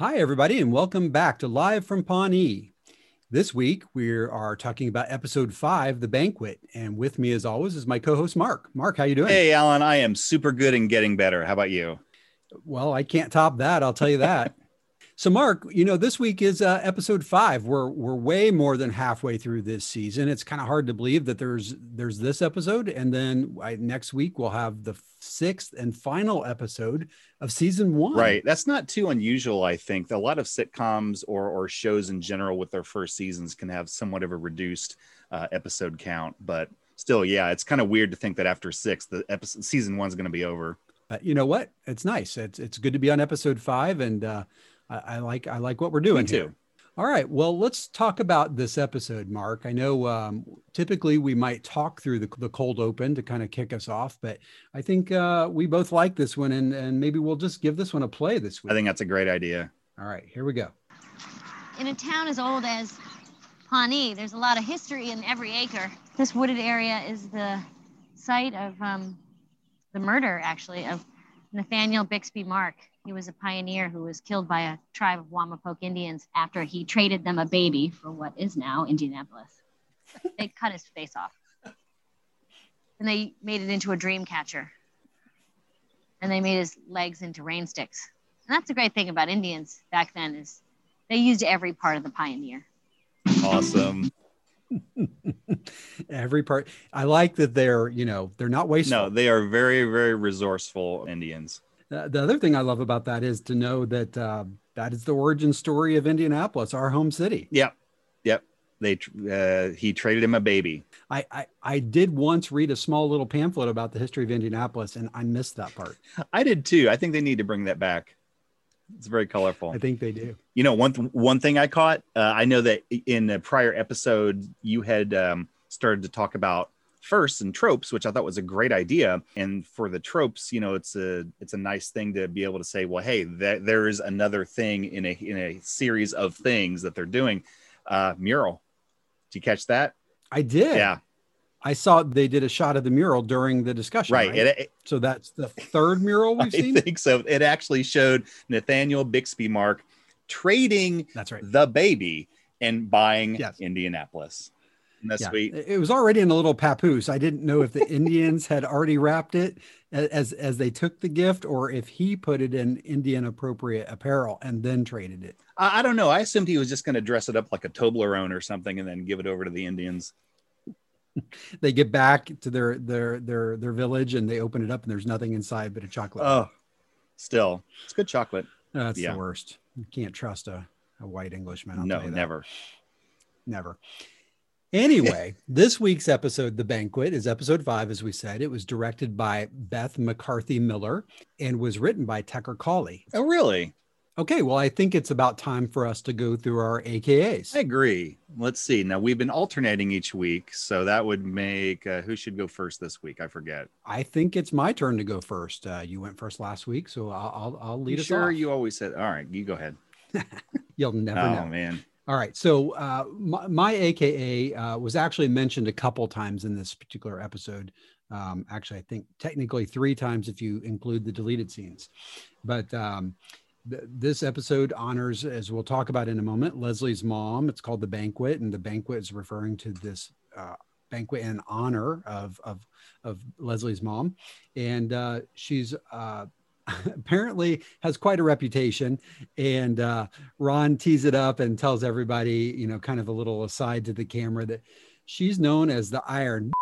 Hi, everybody, and welcome back to Live from Pawnee. This week, we are talking about episode five, The Banquet. And with me, as always, is my co-host, Mark. Mark, how you doing? Hey, Alan, I am super good and getting better. How about you? Well, I can't top that. I'll tell you that. So, Mark, you know, this week is uh, episode five. We're we're way more than halfway through this season. It's kind of hard to believe that there's there's this episode, and then I, next week we'll have the sixth and final episode of season one. Right. That's not too unusual. I think a lot of sitcoms or or shows in general with their first seasons can have somewhat of a reduced uh, episode count, but still, yeah, it's kind of weird to think that after six, the episode season one's going to be over. But you know what? It's nice. It's it's good to be on episode five, and uh, I, I like I like what we're doing Me too. here. All right. Well, let's talk about this episode, Mark. I know um, typically we might talk through the, the cold open to kind of kick us off, but I think uh, we both like this one, and, and maybe we'll just give this one a play this week. I think that's a great idea. All right, here we go. In a town as old as Pawnee, there's a lot of history in every acre. This wooded area is the site of um, the murder, actually, of Nathaniel Bixby Mark. He was a pioneer who was killed by a tribe of Wamapoke Indians after he traded them a baby for what is now Indianapolis. They cut his face off. And they made it into a dream catcher. And they made his legs into rain sticks. And that's the great thing about Indians back then is they used every part of the pioneer. Awesome. Every part. I like that they're you know they're not wasteful. No, they are very, very resourceful Indians. The other thing I love about that is to know that uh, that is the origin story of Indianapolis, our home city. Yep. Yep. They uh, he traded him a baby. I, I I did once read a small little pamphlet about the history of Indianapolis, and I missed that part. I did too. I think they need to bring that back. It's very colorful. I think they do. You know, one th- one thing I caught. Uh, I know that in a prior episode you had um, started to talk about firsts and tropes, which I thought was a great idea. And for the tropes, you know, it's a it's a nice thing to be able to say, well, hey, th- there is another thing in a in a series of things that they're doing. Uh, mural. Did you catch that? I did. Yeah. I saw they did a shot of the mural during the discussion. Right. Right. It, it- so that's the third mural we've I seen. think so. It actually showed Nathaniel Bixby Mark trading That's right. the baby and buying Yes. Indianapolis. Isn't Yeah. sweet? It was already in a little papoose. I didn't know if the Indians had already wrapped it as as they took the gift, or if he put it in Indian appropriate apparel and then traded it. I, I don't know. I assumed he was just going to dress it up like a Toblerone or something and then give it over to the Indians. They get back to their their their their village and they open it up and there's nothing inside but a chocolate. Oh, still, it's good chocolate. That's yeah. the worst. You can't trust a, a white Englishman. I'll no, tell you that. never. Never. Anyway, this week's episode, The Banquet, is episode five, as we said. It was directed by Beth McCarthy Miller and was written by Tucker Cawley. Oh, really? Okay, well, I think it's about time for us to go through our AKAs. I agree. Let's see. Now we've been alternating each week, so that would make uh, who should go first this week? I forget. I think it's my turn to go first. Uh, you went first last week, so I'll I'll, I'll lead You us sure, off. you always said. All right, you go ahead. You'll never oh know. man. All right. So uh, my, my AKA uh, was actually mentioned a couple times in this particular episode. Um, actually, I think technically three times if you include the deleted scenes. But um, th- this episode honors, as we'll talk about in a moment, Leslie's mom. It's called The Banquet, and the banquet is referring to this. Uh, banquet in honor of of of Leslie's mom, and uh, she's uh, apparently has quite a reputation. And uh, Ron tees it up and tells everybody, you know, kind of a little aside to the camera that she's known as the Iron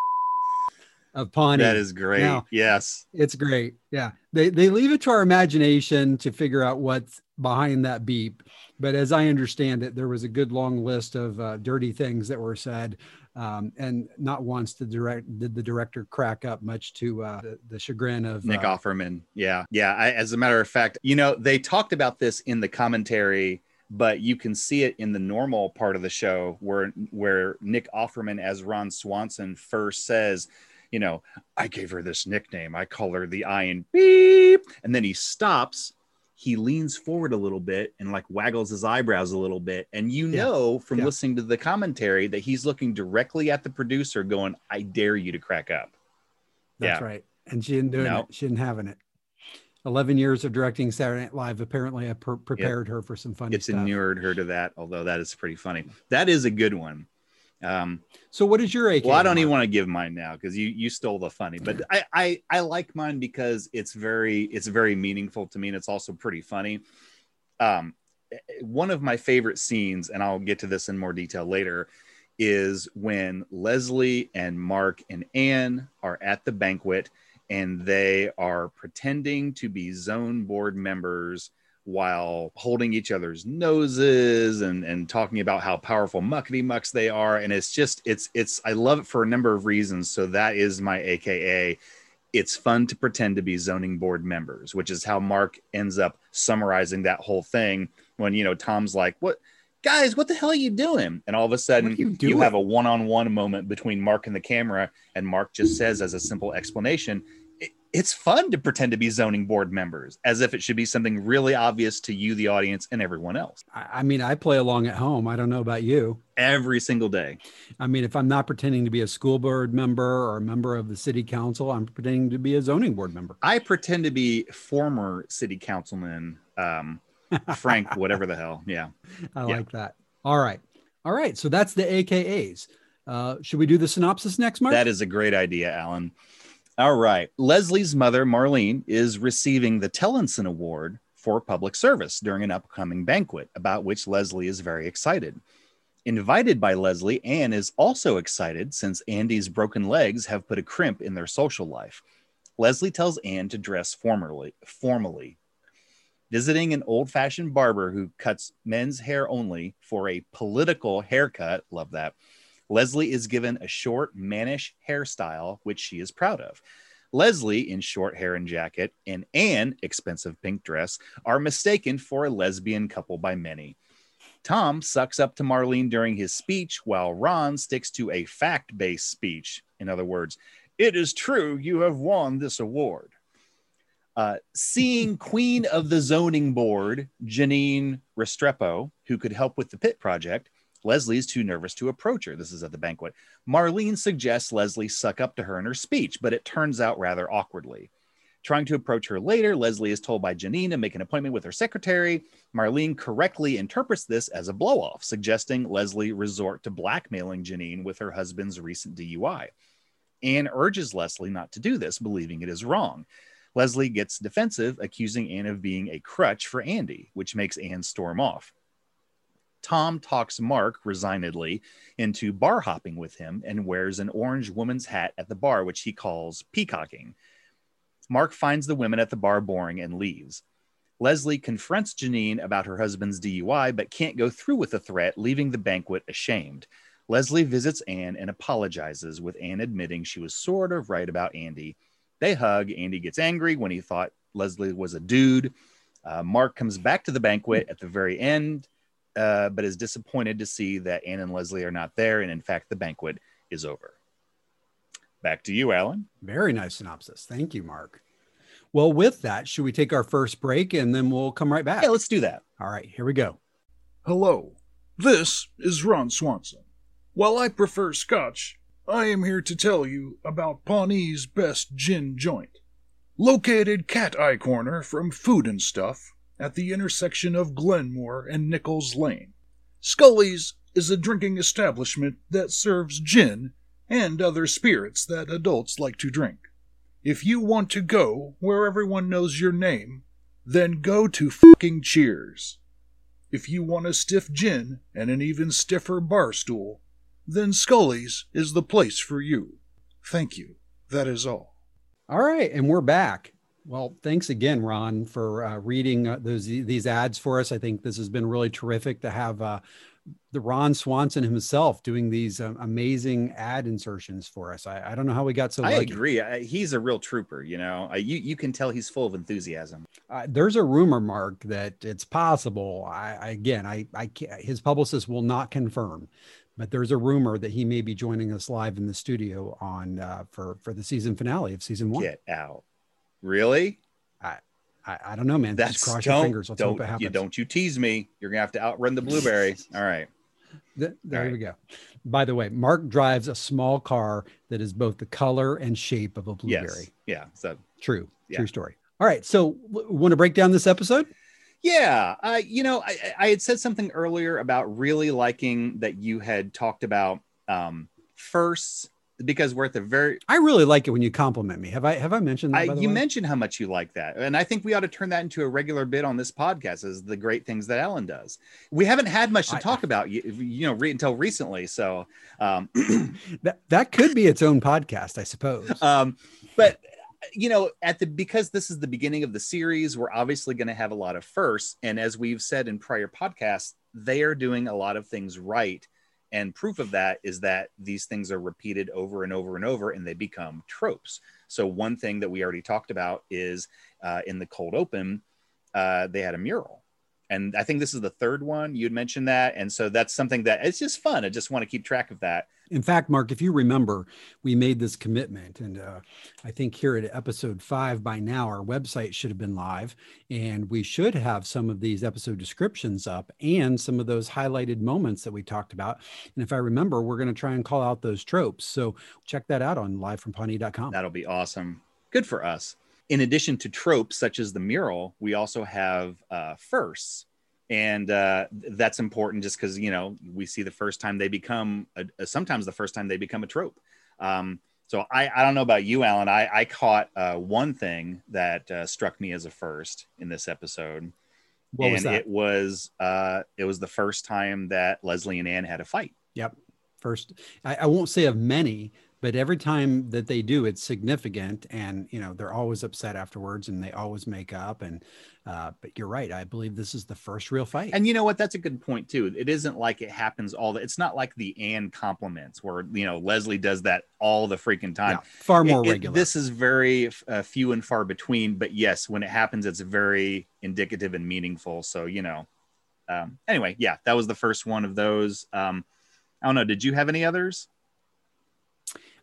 of Pawnee. That is great. Now- yes. It's great. Yeah. They they leave it to our imagination to figure out what's behind that beep. But as I understand it, there was a good long list of uh, dirty things that were said. Um, and not once did direct did the director crack up, much to uh, the, the chagrin of Nick uh, Offerman. Yeah. Yeah. I, as a matter of fact, you know, they talked about this in the commentary, but you can see it in the normal part of the show where where Nick Offerman as Ron Swanson first says, you know, I gave her this nickname. I call her the Iron Beep. And then he stops. He leans forward a little bit and like waggles his eyebrows a little bit. And you Yeah. know from Yeah. listening to the commentary that he's looking directly at the producer, going, I dare you to crack up. That's yeah. right. And she didn't do No. it. She didn't having it. 11 years of directing Saturday Night Live apparently per- prepared her for some funny It's stuff. inured her to that, although that is pretty funny. That is a good one. Um, So what is your AK? well, I don't even want to give mine now because you you stole the funny, but I, I I like mine because it's very it's very meaningful to me and it's also pretty funny. Um, one of my favorite scenes, and I'll get to this in more detail later, is when Leslie and Mark and Anne are at the banquet and they are pretending to be zone board members while holding each other's noses and and talking about how powerful muckety mucks they are. And it's just it's it's i love it for a number of reasons. So that is my aka it's fun to pretend to be zoning board members which is how mark ends up summarizing that whole thing when you know tom's like what guys what the hell are you doing? And all of a sudden you you have a one-on-one moment between mark and the camera and mark just says as a simple explanation "It- it's fun to pretend to be zoning board members as if it should be something really obvious to you the audience and everyone else I, mean, I play along at home. I don't know about you. every single day I mean, if I'm not pretending to be a school board member or a member of the city council, I'm pretending to be a zoning board member. i pretend to be former city councilman um frank whatever the hell yeah I Yeah. like that. All right. All right. So that's the AKAs. Uh, should we do the synopsis next, Mark? That is a great idea, Alan. All right. Leslie's mother, Marlene, is receiving the Tellinson Award for public service during an upcoming banquet, about which Leslie is very excited. Invited by Leslie, Anne is also excited since Andy's broken legs have put a crimp in their social life. Leslie tells Anne to dress formally. formally. Visiting an old fashioned barber who cuts men's hair only for a political haircut, love that, Leslie is given a short, mannish hairstyle, which she is proud of. Leslie, in short hair and jacket, and Anne, expensive pink dress, are mistaken for a lesbian couple by many. Tom sucks up to Marlene during his speech, while Ron sticks to a fact based speech. In other words, it is true you have won this award. Uh, seeing Queen of the Zoning Board, Janine Restrepo, who could help with the pit project, Leslie's too nervous to approach her. This is at the banquet. Marlene suggests Leslie suck up to her in her speech, but it turns out rather awkwardly. Trying to approach her later, Leslie is told by Janine to make an appointment with her secretary. Marlene correctly interprets this as a blow off, suggesting Leslie resort to blackmailing Janine with her husband's recent DUI. Anne urges Leslie not to do this, believing it is wrong. Leslie gets defensive, accusing Anne of being a crutch for Andy, which makes Anne storm off. Tom talks Mark resignedly into bar hopping with him and wears an orange woman's hat at the bar, which he calls peacocking. Mark finds the women at the bar boring and leaves. Leslie confronts Janine about her husband's DUI, but can't go through with the threat, leaving the banquet ashamed. Leslie visits Anne and apologizes, with Anne admitting she was sort of right about Andy. They hug. Andy gets angry when he thought Leslie was a dude. Uh, Mark comes back to the banquet at the very end, uh, but is disappointed to see that Anne and Leslie are not there. And in fact, the banquet is over. Back to you, Alan. Very nice synopsis. Thank you, Mark. Well, with that, should we take our first break and then we'll come right back? Yeah, let's do that. All right, here we go. Hello, this is Ron Swanson. While I prefer scotch, I am here to tell you about Pawnee's best gin joint. Located Cat Eye Corner from Food and Stuff at the intersection of Glenmore and Nichols Lane. Scully's is a drinking establishment that serves gin and other spirits that adults like to drink. If you want to go where everyone knows your name, then go to fucking Cheers. If you want a stiff gin and an even stiffer bar stool, then Scully's is the place for you. Thank you. That is all. All right, and we're back. Well, thanks again, Ron, for uh, reading uh, those these ads for us. I think this has been really terrific to have uh, the Ron Swanson himself doing these um, amazing ad insertions for us. I, I don't know how we got so I lucky. agree. I, he's a real trooper. You know, I, you you can tell he's full of enthusiasm. Uh, there's a rumor, Mark, that it's possible. I, I again, I, I can't, his publicist will not confirm, but there's a rumor that he may be joining us live in the studio on uh, for for the season finale of season one. Get out. Really? I, I don't know, man. That's Just cross your fingers. Let's don't, hope it happens. you don't you tease me. You're gonna have to outrun the blueberry. All right. Th- there All we go. By the way, Mark drives a small car that is both the color and shape of a blueberry. Yes. Yeah. So True, Yeah. true story. All right. So, w- want to break down this episode? Yeah, uh, you know, I, I had said something earlier about really liking that you had talked about um, firsts because we're at the very. I really like it when you compliment me. Have I have I mentioned that? I, you way? mentioned how much you like that, and I think we ought to turn that into a regular bit on this podcast. Is the great things that Alan does. We haven't had much to I- talk about, you, you know, re- until recently. So, um, that that could be its own podcast, I suppose. um, but you know, at the because this is the beginning of the series, we're obviously going to have a lot of firsts, and as we've said in prior podcasts, they are doing a lot of things right. And proof of that is that these things are repeated over and over and over, and they become tropes. So one thing that we already talked about is uh, in the cold open, uh, they had a mural. And I think this is the third one you'd mentioned that. And so that's something that it's just fun. I just want to keep track of that. In fact, Mark, if you remember, we made this commitment, and uh, I think here at episode five by now, our website should have been live, and we should have some of these episode descriptions up and some of those highlighted moments that we talked about. And if I remember, we're going to try and call out those tropes. So check that out on livefrompawnee.com. That'll be awesome. Good for us. In addition to tropes such as the mural, we also have uh, firsts. And uh, that's important just because, you know, we see the first time they become, a, a- sometimes the first time they become a trope. Um, so I, I don't know about you, Alan. I, I caught uh, one thing that uh, struck me as a first in this episode. What and was that? it was uh, it was the first time that Leslie and Ann had a fight. Yep. First, I, I won't say of many, but every time that they do, it's significant, and you know they're always upset afterwards, and they always make up. And uh, but you're right. I believe this is the first real fight. And you know what? That's a good point too. It isn't like it happens all the. It's not like the Anne compliments where you know Leslie does that all the freaking time. Yeah, far more It- it- regular. this is very uh, few and far between. But yes, when it happens, it's very indicative and meaningful. So you know. Um, anyway, yeah, that was the first one of those. Um, I don't know. Did you have any others?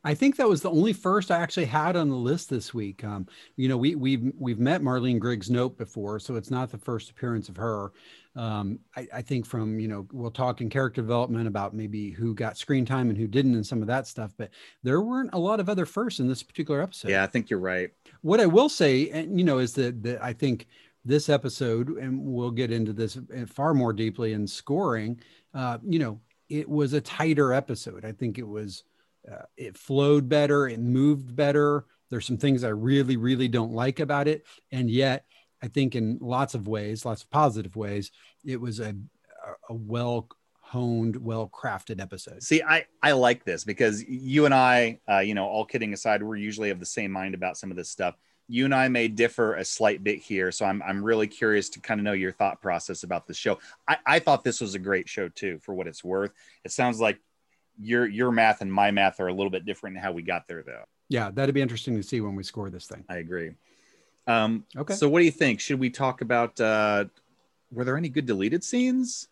I think that was the only first I actually had on the list this week. Um, you know, we we've we've met Marlene Griggs Knope before, so it's not the first appearance of her. Um, I, I think from you know we'll talk in character development about maybe who got screen time and who didn't and some of that stuff, but there weren't a lot of other firsts in this particular episode. Yeah, I think you're right. what I will say, and you know, is that, that I think this episode, and we'll get into this far more deeply in scoring. Uh, you know, it was a tighter episode. I think it was, uh, it flowed better, it moved better. There's some things I really, really don't like about it, and yet I think in lots of ways, lots of positive ways, it was a a well honed, well crafted episode. See, I I like this because you and I, uh, you know, all kidding aside, we're usually of the same mind about some of this stuff. You and I may differ a slight bit here, so I'm I'm really curious to kind of know your thought process about the show. I, I thought this was a great show too, for what it's worth. It sounds like your your math and my math are a little bit different in how we got there, though. Yeah, that'd be interesting to see when we score this thing. I agree. Um, Okay. So, what do you think? Should we talk about? Uh, were there any good deleted scenes?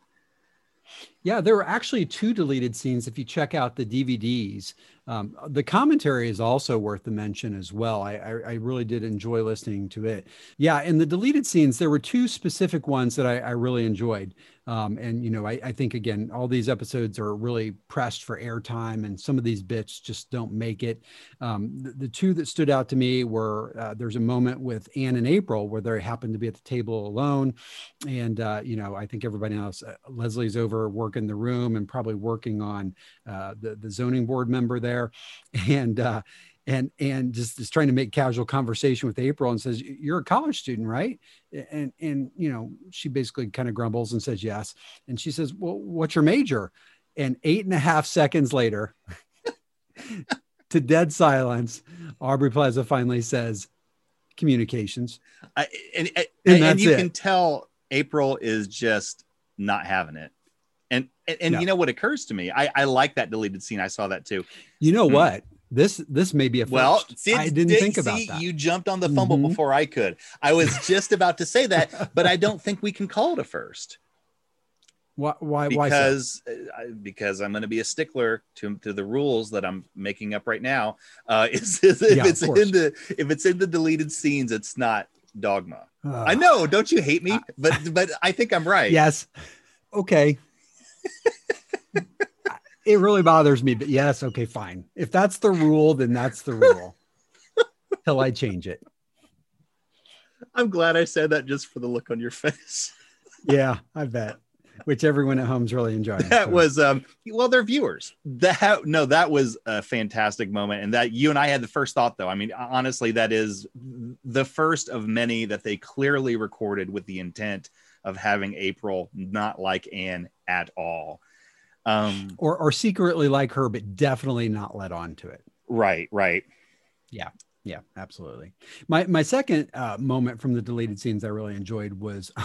Yeah, there were actually two deleted scenes if you check out the DVDs. Um, the commentary is also worth the mention as well. I, I, I really did enjoy listening to it. Yeah, in the deleted scenes, there were two specific ones that I, I really enjoyed. Um, and, you know, I, I think, again, all these episodes are really pressed for airtime, and some of these bits just don't make it. Um, the, the two that stood out to me were uh, there's a moment with Anne and April where they happen to be at the table alone. And, uh, you know, I think everybody knows uh, Leslie's over working the room and probably working on uh, the, the zoning board member there. And, uh, and and just is trying to make casual conversation with April and says, "You're a college student, right?" And and you know she basically kind of grumbles and says yes. And she says, "Well, what's your major?" And eight and a half seconds later, to dead silence, Aubrey Plaza finally says, "Communications." I, and and, And and, you it. can tell April is just not having it. And and, and No. you know what occurs to me? I, I like that deleted scene. I saw that too. You know Hmm. what? This this may be a first. Well, I didn't did- think about see, that. You jumped on the fumble Mhm. before I could. I was just about to say that, but I don't think we can call it a first why why why so? because uh, because I'm going to be a stickler to, to the rules that I'm making up right now. Uh, is, is if Yeah, of it's in the if it's in the deleted scenes, it's not dogma. Ugh. I know, don't you hate me? But but I think I'm right. Yes. Okay. It really bothers me, but yes, okay, fine. If that's the rule, then that's the rule. Till I change it. I'm glad I said that just for the look on your face. yeah, I bet. Which everyone at home's really enjoying. That so. was um well, they're viewers. That no, that was a fantastic moment. And that you and I had the first thought though. I mean, honestly, that is the first of many that they clearly recorded with the intent of having April not like Anne at all. Um or or secretly like her, but definitely not let on to it. right, right. Yeah. Yeah, absolutely. My my second uh, moment from the deleted scenes I really enjoyed was,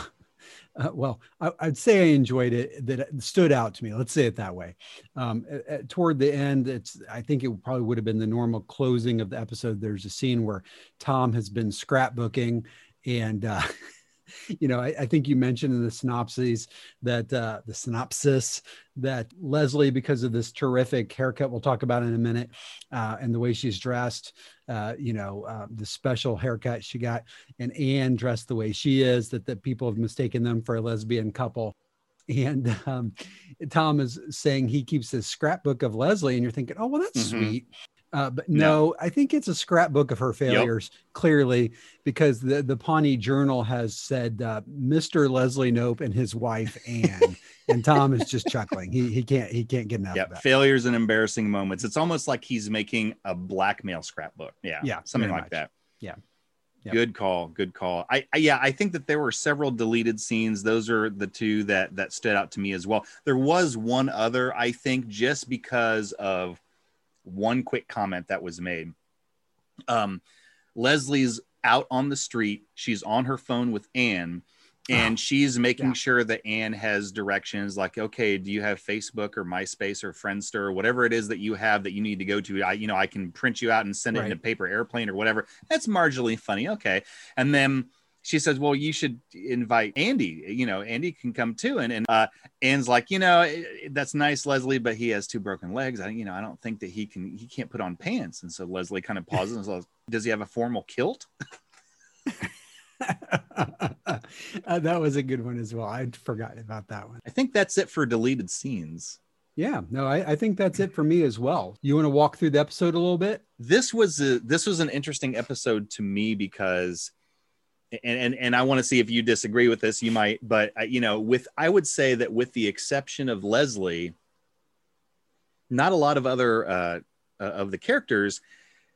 uh, well, I, would say I enjoyed it that it stood out to me. Let's say it that way. Um, at, at, toward the end, it's I think it probably would have been the normal closing of the episode. There's a scene where Tom has been scrapbooking and. Uh, you know, I, I, think you mentioned in the synopses that uh, the synopsis that Leslie, because of this terrific haircut, we'll talk about in a minute, uh, and the way she's dressed, uh, you know, uh, the special haircut she got, and Anne dressed the way she is, that that people have mistaken them for a lesbian couple. And um, Tom is saying he keeps this scrapbook of Leslie, and you're thinking, oh, well, that's mm-hmm. sweet. Uh, but no, no, I think it's a scrapbook of her failures, yep. clearly, because the, the Pawnee Journal has said uh, Mr. Leslie Knope and his wife Anne, and Tom is just chuckling. He he can't he can't get enough. Yeah, failures and embarrassing moments. It's almost like he's making a blackmail scrapbook. Yeah, yeah, something like much. that. Yeah. Yep. Good call. Good call. I, I, yeah, I think that there were several deleted scenes. Those are the two that that stood out to me as well. There was one other, I think, just because of one quick comment that was made. Um, Leslie's out on the street. She's on her phone with Anne, and oh, she's making yeah. sure that Anne has directions like, okay, do you have Facebook or MySpace or Friendster or whatever it is that you have that you need to go to? I, you know, I can print you out and send it right. in a paper airplane or whatever. That's marginally funny. Okay. And then she says, "Well, you should invite Andy. You know, Andy can come too." And and uh, Anne's like, "You know, that's nice, Leslie, but he has two broken legs. I, you know, I don't think that he can. He can't put on pants." And so Leslie kind of pauses and says, "Does he have a formal kilt?" uh, that was a good one as well. I'd forgotten about that one. I think that's it for deleted scenes. Yeah, no, I, I, think that's it for me as well. You want to walk through the episode a little bit? This was a, this was an interesting episode to me because and and, and I want to see if you disagree with this. You might, but uh, you know, with I would say that with the exception of Leslie, not a lot of other uh, uh, of the characters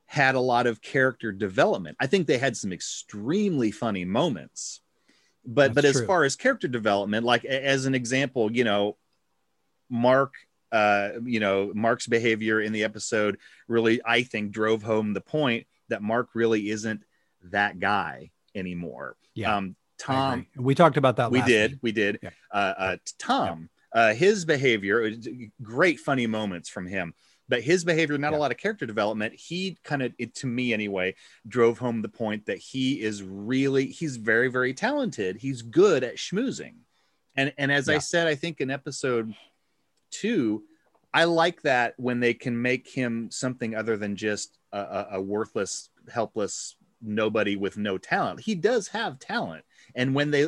had a lot of character development. I think they had some extremely funny moments, but That's but as true. far as character development, like as an example, you know, Mark uh, you know, Mark's behavior in the episode really, I think, drove home the point that Mark really isn't that guy anymore. Yeah. Um, Tom, we talked about that. We did. Week. We did. Yeah. Uh, uh, Tom, yeah. uh, his behavior, great funny moments from him, but his behavior, not yeah. a lot of character development. He kind of, to me anyway, drove home the point that he is really, he's very, very talented. He's good at schmoozing, and and as I said, I think in episode two, I like that when they can make him something other than just a, a worthless, helpless nobody with no talent. He does have talent, and when they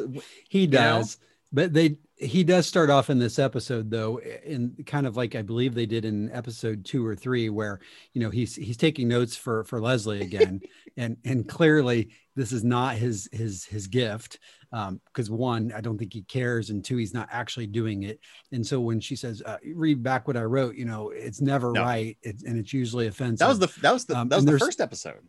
he does, know, but they he does start off in this episode though, in kind of like I believe they did in episode two or three, where you know he's he's taking notes for for Leslie again, and and clearly this is not his his his gift Um, because um, one i don't think he cares. And two he's not actually doing it. And so when she says uh, read back what i wrote you know it's never no. right. It's, and it's usually offensive. That was the that was the um, that was the first episode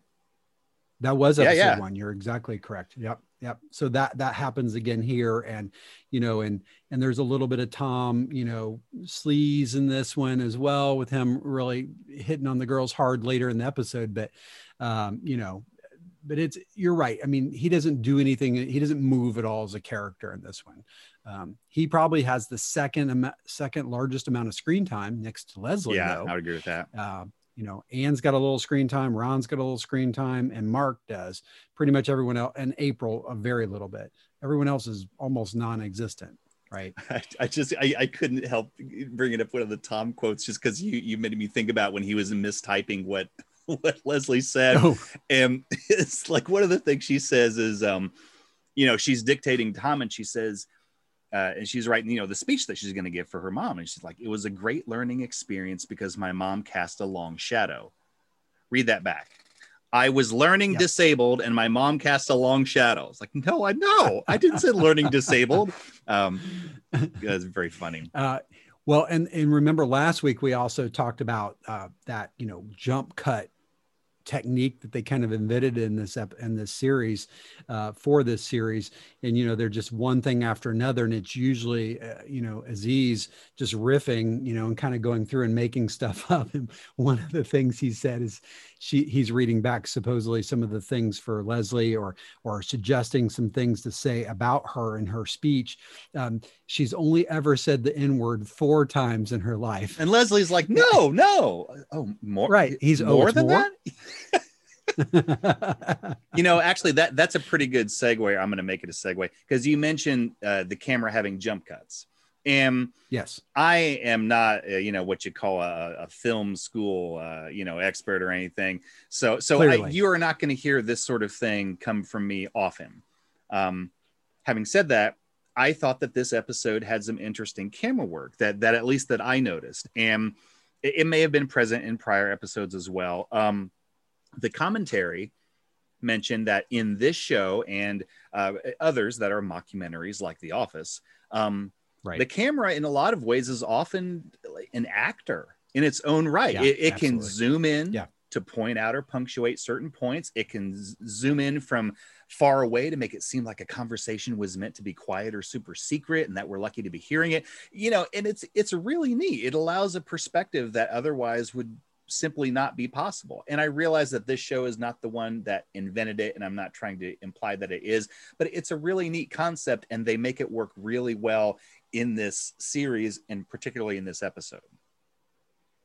that was episode yeah, yeah. one. You're exactly correct. Yep. Yep. So that that happens again here. And you know, and and there's a little bit of Tom, you know, sleaze in this one as well, with him really hitting on the girls hard later in the episode. But um, you know, but it's you're right. I mean, he doesn't do anything, he doesn't move at all as a character in this one. Um, he probably has the second second largest amount of screen time next to Leslie. Yeah, though. I would agree with that. Uh, you know, Anne's got a little screen time, Ron's got a little screen time, and Mark does. Pretty much everyone else, and April a very little bit. Everyone else is almost non-existent, right? I, I just I, I couldn't help bringing up one of the Tom quotes just because you you made me think about when he was mistyping what what Leslie said, oh. and it's like one of the things she says is, um, you know, she's dictating Tom, and she says uh, and she's writing, you know, the speech that she's going to give for her mom. And she's like, it was a great learning experience because my mom cast a long shadow. Read that back. I was learning Yep. disabled, and my mom cast a long shadow. It's like, no, I know, I didn't say learning disabled. Um, that's very funny. Uh, well, and and remember last week we also talked about uh, that you know jump cut technique that they kind of invented in this ep- in this series uh, for this series, and you know they're just one thing after another, and it's usually uh, you know Aziz just riffing, you know, and kind of going through and making stuff up. And one of the things he said is she he's reading back supposedly some of the things for Leslie or or suggesting some things to say about her in her speech. Um, she's only ever said the N word four times in her life. And Leslie's like, no, no, oh, more, Right. He's oh, more it's than more? that. You know, actually, that that's a pretty good segue. I'm going to make it a segue because you mentioned uh, the camera having jump cuts, and yes. I am not, uh, you know, what you call a, a film school, uh, you know, expert or anything. So, so I, you are not going to hear this sort of thing come from me often. Um, having said that, I thought that this episode had some interesting camera work that that at least that I noticed, and it, it may have been present in prior episodes as well. Um, the commentary mentioned that in this show and uh, others that are mockumentaries like The Office, um, Right. the camera in a lot of ways is often an actor in its own right. Yeah, it, it can zoom in Yeah. to point out or punctuate certain points. It can zoom in from far away to make it seem like a conversation was meant to be quiet or super secret and that we're lucky to be hearing it. You know and it's it's really neat. It allows a perspective that otherwise would simply not be possible. And i realize that this show is not the one that invented it and i'm not trying to imply that it is but it's a really neat concept and they make it work really well in this series and particularly in this episode.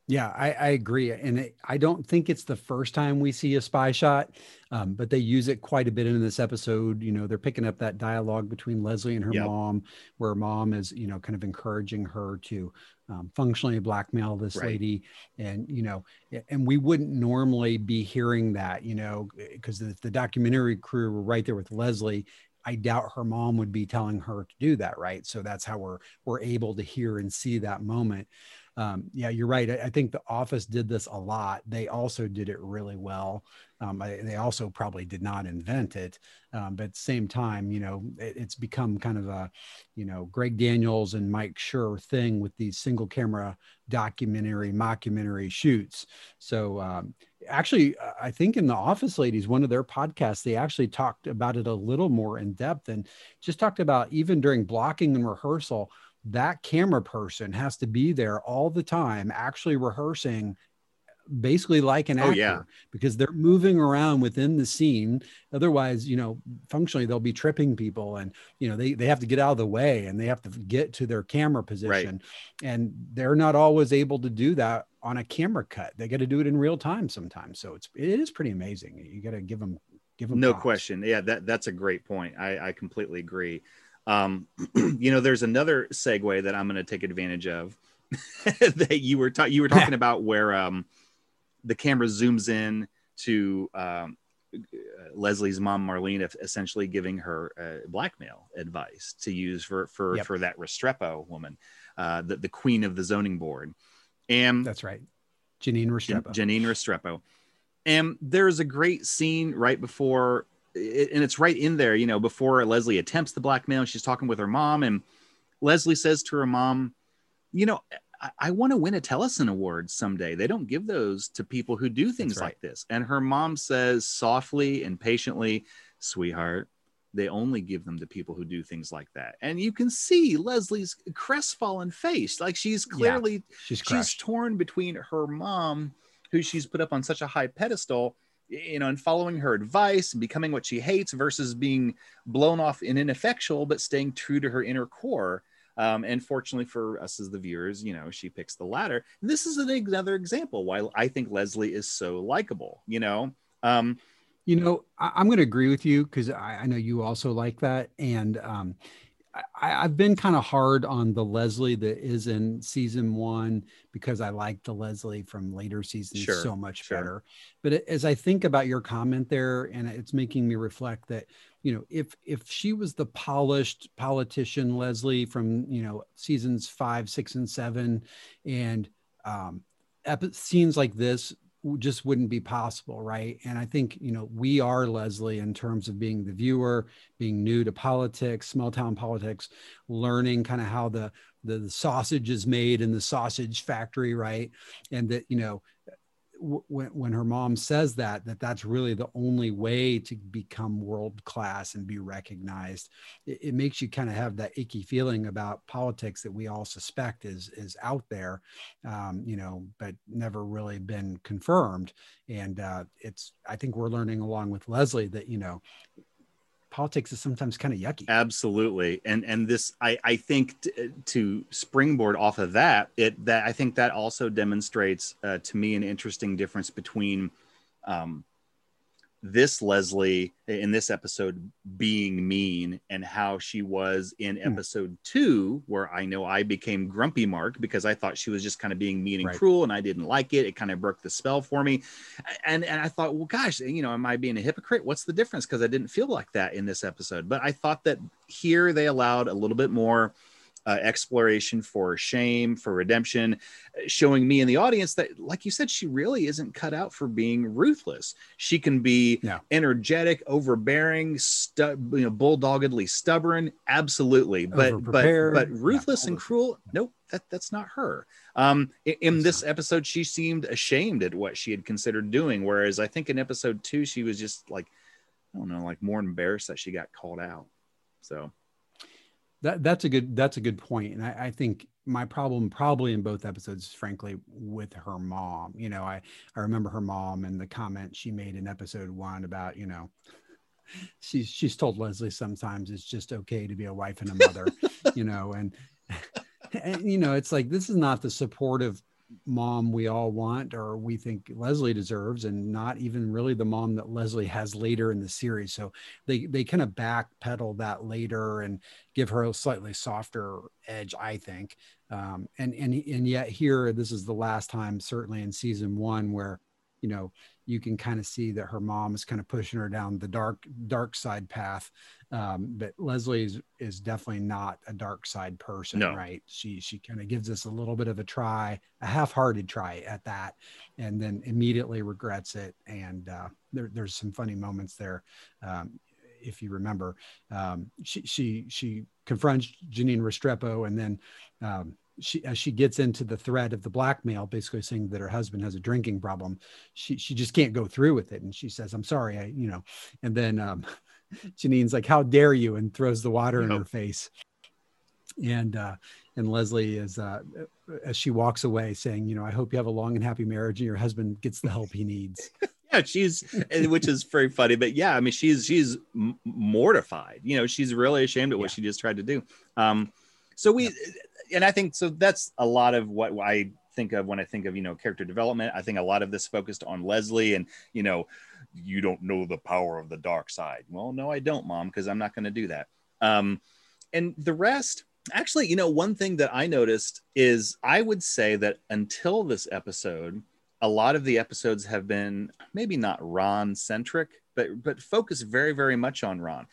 Yeah, I, I agree, and it, I don't think it's the first time we see a spy shot, um, but they use it quite a bit in this episode. You know, they're picking up that dialogue between Leslie and her Yep. mom, where mom is, you know, kind of encouraging her to um, functionally blackmail this Right. lady, and you know, and we wouldn't normally be hearing that, you know, because if the documentary crew were right there with Leslie. I doubt her mom would be telling her to do that, right? So that's how we're we're able to hear and see that moment um, yeah, you're right. I, I think the office did this a lot. They also did it really well. Um, I, they also probably did not invent it, um, but at the same time, you know, it, it's become kind of a, you know, Greg Daniels and Mike Schur thing with these single camera documentary, mockumentary shoots. So um, actually, uh, I think in the Office Ladies, one of their podcasts, they actually talked about it a little more in depth and just talked about even during blocking and rehearsal that camera person has to be there all the time actually rehearsing basically like an Oh, actor yeah. because they're moving around within the scene otherwise you know functionally they'll be tripping people and you know they, they have to get out of the way and they have to get to their camera position and they're not always able to do that on a camera cut they got to do it in real time sometimes so it's it is pretty amazing you got to give them give them No props. question. Yeah, that that's a great point. I, I completely agree. Um, you know, there's another segue that I'm going to take advantage of that you were ta- you were talking about where um, the camera zooms in to um, Leslie's mom Marlene, essentially giving her uh, blackmail advice to use for for Yep. for that Restrepo woman, uh, the the queen of the zoning board, and that's right janine Restrepo. Janine Restrepo. And there's a great scene right before, and it's right in there, you know, before Leslie attempts the blackmail. She's talking with her mom, and Leslie says to her mom, You know, I, I want to win a Tellison Award someday. They don't give those to people who do things right. like this. And her mom says softly and patiently, Sweetheart, they only give them to people who do things like that. And you can see Leslie's crestfallen face. Like she's Yeah. clearly she's she's crushed torn between her mom who she's put up on such a high pedestal you know and following her advice and becoming what she hates versus being blown off and ineffectual but staying true to her inner core um, and fortunately for us as the viewers you know she picks the latter this is an- another example why i think leslie is so likable you know um, You know, I, I'm going to agree with you because I, I know you also like that, and um, I, I've been kind of hard on the Leslie that is in season one because I like the Leslie from later seasons Sure, so much sure. better. But as I think about your comment there, and it's making me reflect that you know if if she was the polished politician Leslie from you know seasons five, six, and seven, and um, epi- scenes like this just wouldn't be possible right? And i think you know we are leslie in terms of being the viewer being new to politics small town politics learning kind of how the, the the sausage is made in the sausage factory right? And that you know when, when her mom says that that that's really the only way to become world class and be recognized. It, it makes you kind of have that icky feeling about politics that we all suspect is is out there um, you know but never really been confirmed. And uh, it's i think we're learning along with leslie that you know politics is sometimes kind of yucky. Absolutely, and and this I I think t- to springboard off of that it that I think that also demonstrates uh, to me an interesting difference between um, this Leslie in this episode being mean and how she was in hmm. episode two, where I know I became grumpy Mark because I thought she was just kind of being mean and right. cruel and I didn't like it. It kind of broke the spell for me. And and I thought, well, gosh, you know, am I being a hypocrite? What's the difference? Because I didn't feel like that in this episode. But I thought that here they allowed a little bit more uh, exploration for shame, for redemption, showing me in the audience that, like you said, she really isn't cut out for being ruthless. She can be yeah. energetic, overbearing, stu- you know, bulldoggedly stubborn, absolutely, but but but ruthless yeah, and cruel. Nope, that that's not her. Um, in, in this episode, she seemed ashamed at what she had considered doing, whereas I think in episode two, she was just like, I don't know, like more embarrassed that she got called out. So that that's a good that's a good point, and I, I think my problem probably in both episodes, frankly, with her mom. You know, I I remember her mom and the comment she made in episode one about you know she's she's told Leslie sometimes it's just okay to be a wife and a mother, you know, and and you know it's like this is not the supportive mom we all want or we think Leslie deserves and not even really the mom that Leslie has later in the series. So they they kind of backpedal that later and give her a slightly softer edge, I think. Um, and and and yet here this is the last time certainly in season 1 where you know you can kind of see that her mom is kind of pushing her down the dark dark side path. Um, but leslie is, is definitely not a dark side person no. right? She she kind of gives us a little bit of a try a half-hearted try at that and then immediately regrets it. And uh, there, there's some funny moments there um, if you remember. Um, she she she confronts janine restrepo and then um, she as she gets into the thread of the blackmail basically saying that her husband has a drinking problem she she just can't go through with it. And she says i'm sorry i you know. And then um janine's like how dare you? and throws the water in her face. And uh and leslie is uh as she walks away saying you know i hope you have a long and happy marriage and your husband gets the help he needs. Yeah she's which is very funny but yeah i mean she's she's mortified. You know she's really ashamed of what yeah. she just tried to do. Um so we and I think so. That's a lot of what I think of when I think of you know character development. I think a lot of this focused on Leslie, and you know, you don't know the power of the dark side. Well, no, I don't, Mom, because I'm not going to do that. Um, and the rest, actually, you know, one thing that I noticed is I would say that until this episode, a lot of the episodes have been maybe not Ron centric, but but focused very very much on Ron.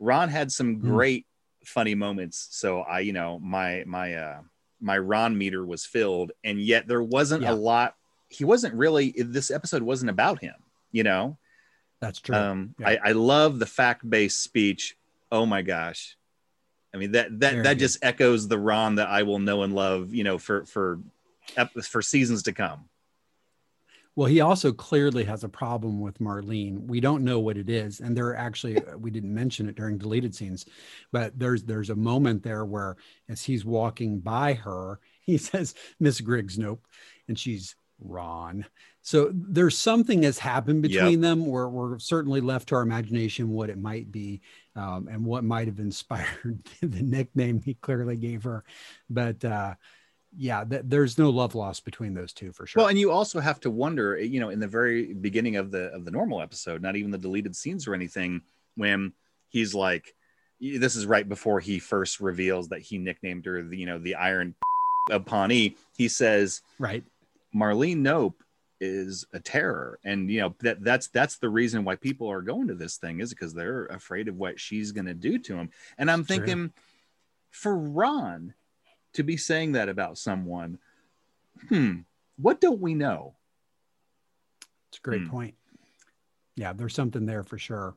Ron had some hmm. great funny moments. So I, you know, my my uh my Ron meter was filled, and yet there wasn't yeah. a lot. He wasn't really. This episode wasn't about him. You know. That's true. Um, yeah. I, I love the fact based speech. Oh my gosh. I mean that that Very that just echoes the Ron that I will know and love. You know, for for for seasons to come. Well, he also clearly has a problem with Marlene. We don't know what it is, and there actually uh, we didn't mention it during deleted scenes, but there's there's a moment there where as he's walking by her, he says, "Miss Griggs, Knope," and she's Ron. So there's something has happened between yep. them where we're certainly left to our imagination what it might be um, and what might have inspired the nickname he clearly gave her. But uh, yeah, th- there's no love lost between those two for sure. Well, and you also have to wonder, eh, you know, in the very beginning of the of the normal episode, not even the deleted scenes or anything, when he's like, this is right before he first reveals that he nicknamed her, the, you know, the Iron of Pawnee. He says, right, Marlene Knope is a terror, and you know that that's that's the reason why people are going to this thing is because they're afraid of what she's going to do to him. And I'm thinking, True. for Ron to be saying that about someone, hmm, what don't we know? It's a great Hmm. point. Yeah, there's something there for sure.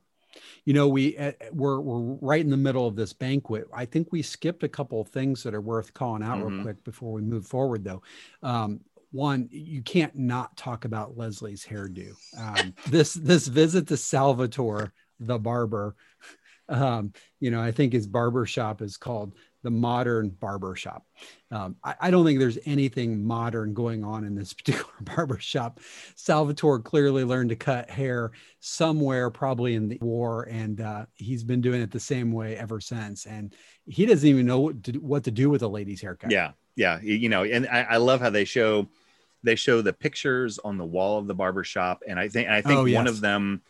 You know, we uh, we're we're right in the middle of this banquet. I think we skipped a couple of things that are worth calling out Mhm. real quick before we move forward, though. Um, one, you can't not talk about Leslie's hairdo. Um, this this visit to Salvatore, the barber. Um, you know, I think his barber shop is called the Modern Barber Shop. Um, I, I don't think there's anything modern going on in this particular barber shop. Salvatore clearly learned to cut hair somewhere, probably in the war, and uh, he's been doing it the same way ever since. And he doesn't even know what to, do- what to do with a lady's haircut. Yeah, yeah, you know, and I, I love how they show they show the pictures on the wall of the barber shop, and I think I think Oh, one yes. of them,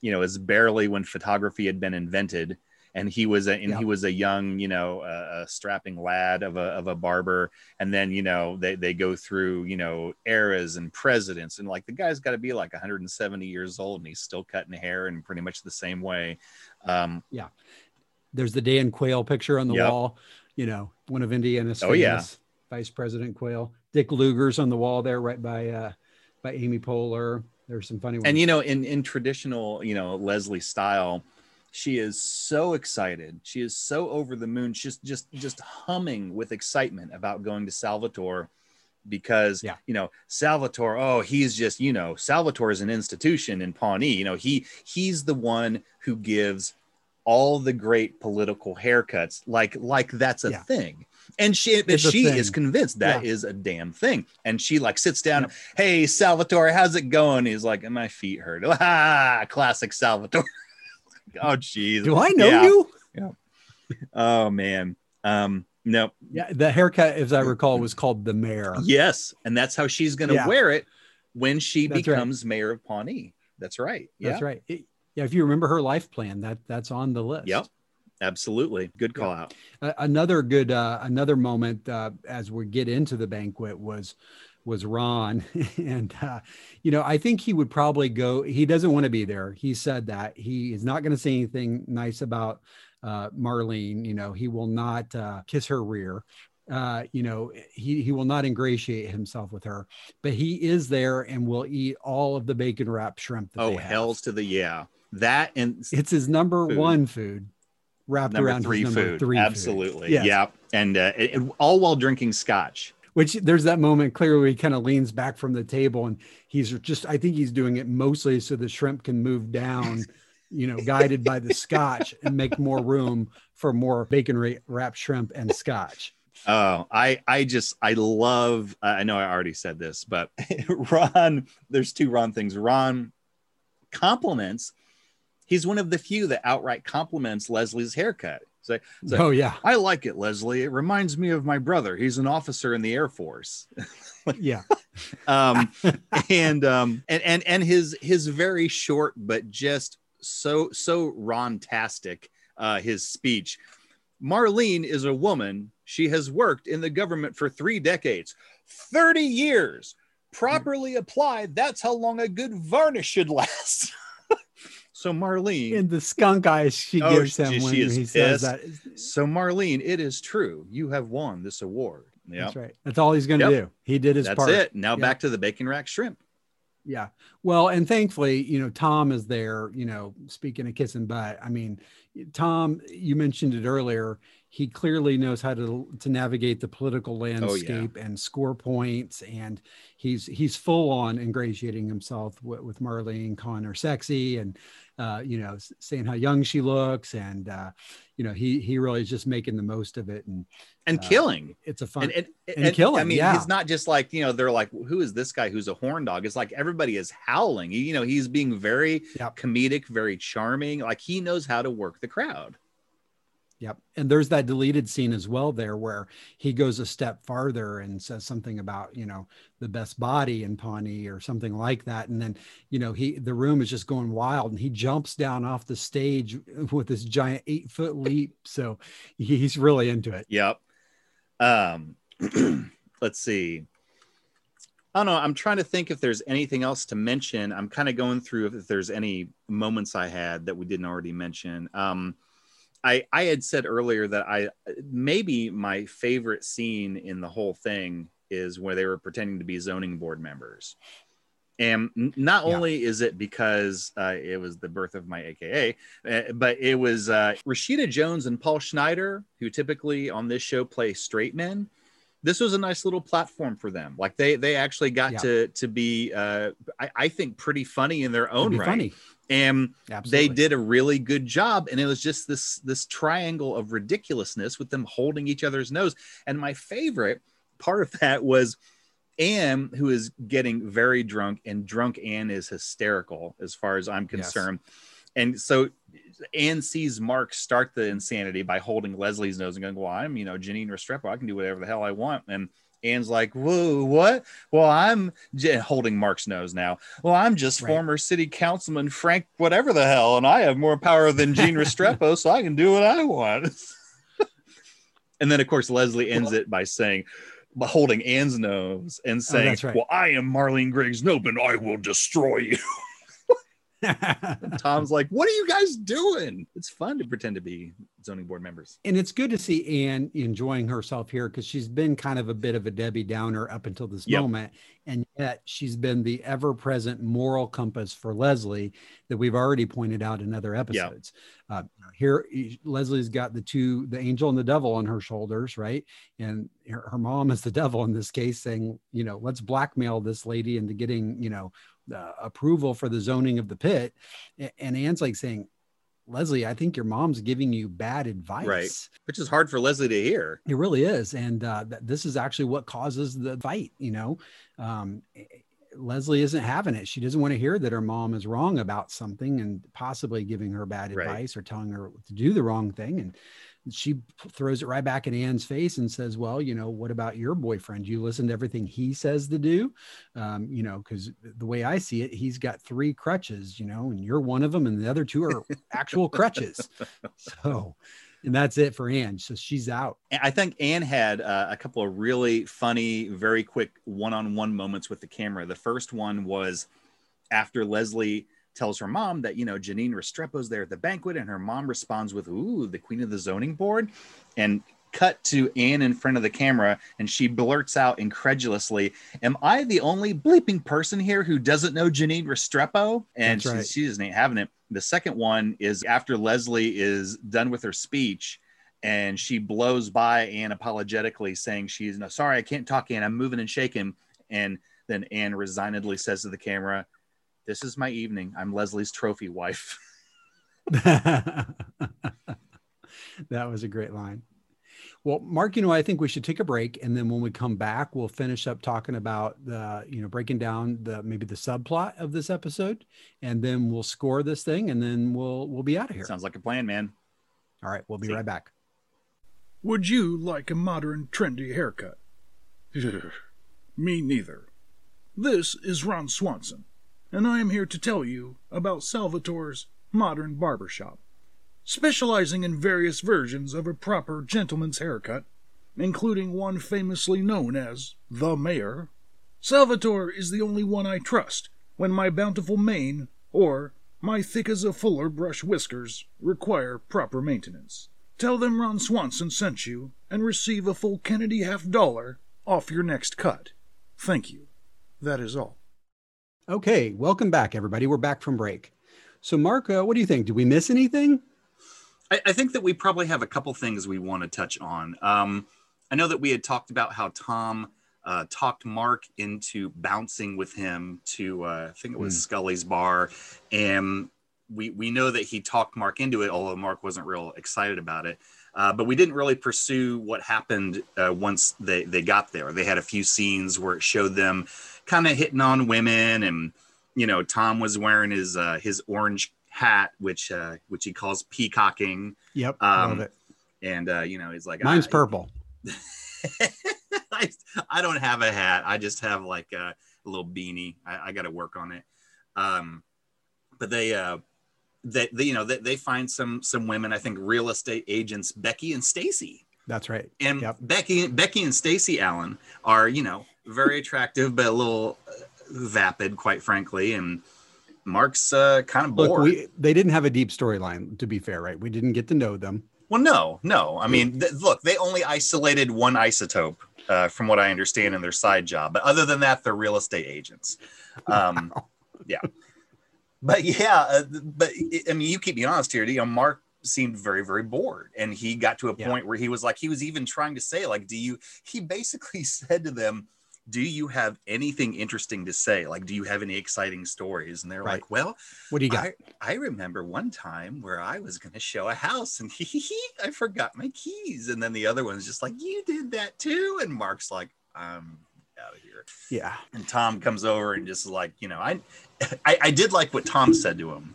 you know, is barely when photography had been invented, and he was a, and Yeah. he was a young, you know, uh, a strapping lad of a of a barber, and then you know they they go through you know eras and presidents, and like the guy's got to be like 170 years old, and he's still cutting hair in pretty much the same way. Um, yeah, There's the Dan Quayle picture on the Yep. wall. You know, one of Indiana's Oh, yeah. Vice President Quayle. Dick Lugar's on the wall there, right by uh, by Amy Poehler. There's some funny ones. and you know in in traditional you know leslie style she is so excited. She is so over the moon. She's just just humming with excitement about going to salvatore because Yeah. you know salvatore oh he's just you know salvatore is an institution in pawnee. You know he he's the one who gives all the great political haircuts. Like like that's a Yeah. thing. And she she is convinced that Yeah. is a damn thing. And she like sits down Yep. hey salvatore how's it going? He's like my feet hurt. Ah classic salvatore oh jeez do I know Yeah. you? Yeah. Oh man um no Yeah, the haircut, as I recall, was called the mayor. yes and that's how she's gonna Yeah. wear it when she That's right. becomes mayor of pawnee that's right yeah That's right. It- yeah, if you remember her life plan, that that's on the list. Yep. absolutely good call out A- another good uh, another moment uh, as we get into the banquet was was Ron. And uh, you know I think he would probably go he doesn't want to be there. He said that. He is not going to say anything nice about uh, Marlene. You know he will not uh, kiss her rear. Uh, you know he he will not ingratiate himself with her. But he is there and will eat all of the bacon wrapped shrimp that oh they have. hells to the yeah. That and it's his number Food. one food wrapped number around three food. three food. absolutely. Yes. yeah and uh, it- it- all while drinking scotch which there's that moment clearly he kind of leans back from the table and he's just i think he's doing it mostly so the shrimp can move down you know guided by the scotch and make more room for more bacon wrapped shrimp and scotch Oh, I I just I love. I know I already said this, but Ron. There's two Ron things. Ron compliments. He's one of the few that outright compliments Leslie's haircut. It's oh yeah I like it, Leslie. It reminds me of my brother. He's an officer in the Air Force. yeah um, and um, and and and his his very short but just so so Ron-tastic uh, his speech. Marlene is a woman. She has worked in the government for three decades, thirty years. Properly applied, that's how long a good varnish should last. so Marlene, in the skunk eyes she Oh, gives him she- when she he says that so Marlene, it is true. You have won this award. Yeah, that's right that's all he's going to Yep. do he did his that's part That's it. Now Yeah. back to the bacon rack shrimp. Yeah. Well, and thankfully, you know, Tom is there, you know, speaking of kissing butt. I mean, Tom, you mentioned it earlier. He clearly knows how to to navigate the political Oh, landscape and score points. And he's he's full on ingratiating himself with, with Marlene, her sexy and uh, you know, saying how young she looks. And uh, you know, he he really is just making the most of it. And and Uh, killing. it's a fun And, and, And and- killing, I mean, yeah. it's not just like, you know, they're like, who is this guy who's a horn dog? It's like everybody is howling. You know, he's being very Yep. comedic, very charming. Like he knows how to work the crowd. Yep. And there's that deleted scene as well there where he goes a step farther and says something about, you know, the best body in Pawnee or something like that. And then, you know, he the room is just going wild and he jumps down off the stage with this giant eight foot leap. So he's really into it. Yep. Um, let's see. I don't know. I'm trying to think if there's anything else to mention. I'm kind of going through if there's any moments I had that we didn't already mention. Um, I I had said earlier that I maybe my favorite scene in the whole thing is where they were pretending to be zoning board members, And not Yeah. only is it because uh, it was the birth of my AKA, uh, but it was uh, Rashida Jones and Paul Schneider, who typically on this show play straight men. This was a nice little platform for them. Like they they actually got Yeah. to to be, uh, I, I think, pretty funny in their own right. funny. And Absolutely. they did a really good job. And it was just this this triangle of ridiculousness with them holding each other's nose. And my favorite part of that was Anne who is getting very drunk and drunk Anne is hysterical as far as I'm Yes. concerned. And so Anne sees Mark start the insanity by holding Leslie's nose and going well I'm you know Janine Restrepo. I can do whatever the hell I want. And Anne's like, whoa, what? Well, I'm j- holding Mark's nose now. Well, I'm just Right. former city councilman Frank, whatever the hell, and I have more power than Gene Restrepo, so I can do what I want. and then, of course, Leslie ends it by saying, by holding Anne's nose and oh, saying, Oh, right. Well, I am Marlene Griggs Knope, and I will destroy you. Tom's like, What are you guys doing? It's fun to pretend to be zoning board members. and it's good to see Anne enjoying herself here because she's been kind of a bit of a Debbie Downer up until this Yep. moment, and yet she's been the ever-present moral compass for Leslie that we've already pointed out in other episodes. Uh, here, Leslie's got the two, the angel and the devil, on her shoulders, right? And her, her mom is the devil in this case, saying, you know, let's blackmail this lady into getting, you know, uh, approval for the zoning of the pit. And Anne's like saying, Leslie, I think your mom's giving you bad advice. Right. Which is hard for Leslie to hear. It really is, and uh, th- this is actually what causes the fight. You know, um, eh, Leslie isn't having it. She doesn't want to hear that her mom is wrong about something and possibly giving her bad Right. advice or telling her to do the wrong thing. And she throws it right back in Anne's face and says, "Well, you know, what about your boyfriend? You listen to everything he says to do, um, you know, because the way I see it, he's got three crutches, you know, and you're one of them, and the other two are actual crutches. So." And that's it for Anne. So she's out. I think Anne had uh, a couple of really funny, very quick one-on-one moments with the camera. The first one was after Leslie tells her mom that you know Janine Restrepo's there at the banquet, and her mom responds with "Ooh, the queen of the zoning board," and cut to Anne in front of the camera, and she blurts out incredulously, "Am I the only bleeping person here who doesn't know Janine Restrepo?" And right. she, she just ain't having it. The second one is after Leslie is done with her speech and she blows by Anne apologetically, saying she's no sorry, I can't talk, Anne. I'm moving and shaking. And then Anne resignedly says to the camera, This is my evening. I'm Leslie's trophy wife. that was a great line. Well, Mark, you know, I think we should take a break, and then when we come back, we'll finish up talking about the, you know, breaking down the maybe the subplot of this episode, and then we'll score this thing, and then we'll we'll be out of here. Sounds like a plan, man. All right, we'll be See. right back. Would you like a modern, trendy haircut? Me neither. This is Ron Swanson, and I am here to tell you about Salvatore's Modern Barbershop. Specializing in various versions of a proper gentleman's haircut, including one famously known as the Mayor, Salvatore is the only one I trust when my bountiful mane or my thick as a fuller brush whiskers require proper maintenance. Tell them Ron Swanson sent you and receive a full Kennedy half dollar off your next cut. Thank you. That is all. Okay, welcome back, everybody. We're back from break. So, Mark, uh, what do you think? Did we miss anything? I, I think that we probably have a couple things we want to touch on. Um, I know that we had talked about how Tom uh, talked Mark into bouncing with him to, uh, I think it was Scully's bar. And we, we know that he talked Mark into it, although Mark wasn't real excited about it. Uh, but we didn't really pursue what happened uh, once they, they got there. They had a few scenes where it showed them kind of hitting on women and, you know, Tom was wearing his uh, his orange hat, which uh, which he calls peacocking, Yep, Um, love it. and uh, you know he's like, Mine's "I- purple. I, I don't have a hat. I just have like a, a little beanie. I, I got to work on it. Um, but they, uh, they, they, you know, that they find some some women. I think real estate agents Becky and Stacy. That's right. And Yep. Becky, Becky and Stacy Allen are, you know, very attractive, but a little uh, vapid, quite frankly. And Mark's uh, kind of bored. Look, we they didn't have a deep storyline. To be fair, right? We didn't get to know them. Well, no, no. I mean, th- look, they only isolated one isotope uh, from what I understand, in their side job. But other than that, they're real estate agents. Um, wow. Yeah. But yeah, uh, but I mean, you keep me honest here. You know, Mark seemed very very bored and he got to a yeah. point where he was like he was even trying to say like do you he basically said to them do you have anything interesting to say? Like, do you have any exciting stories? And they're right. like, well, what do you got? I, I remember one time where I was going to show a house and he, he, I forgot my keys. And then the other one's just like, you did that too. And Mark's like, I'm out of here. Yeah. And Tom comes over and just like, you know, I, I, I did like what Tom said to him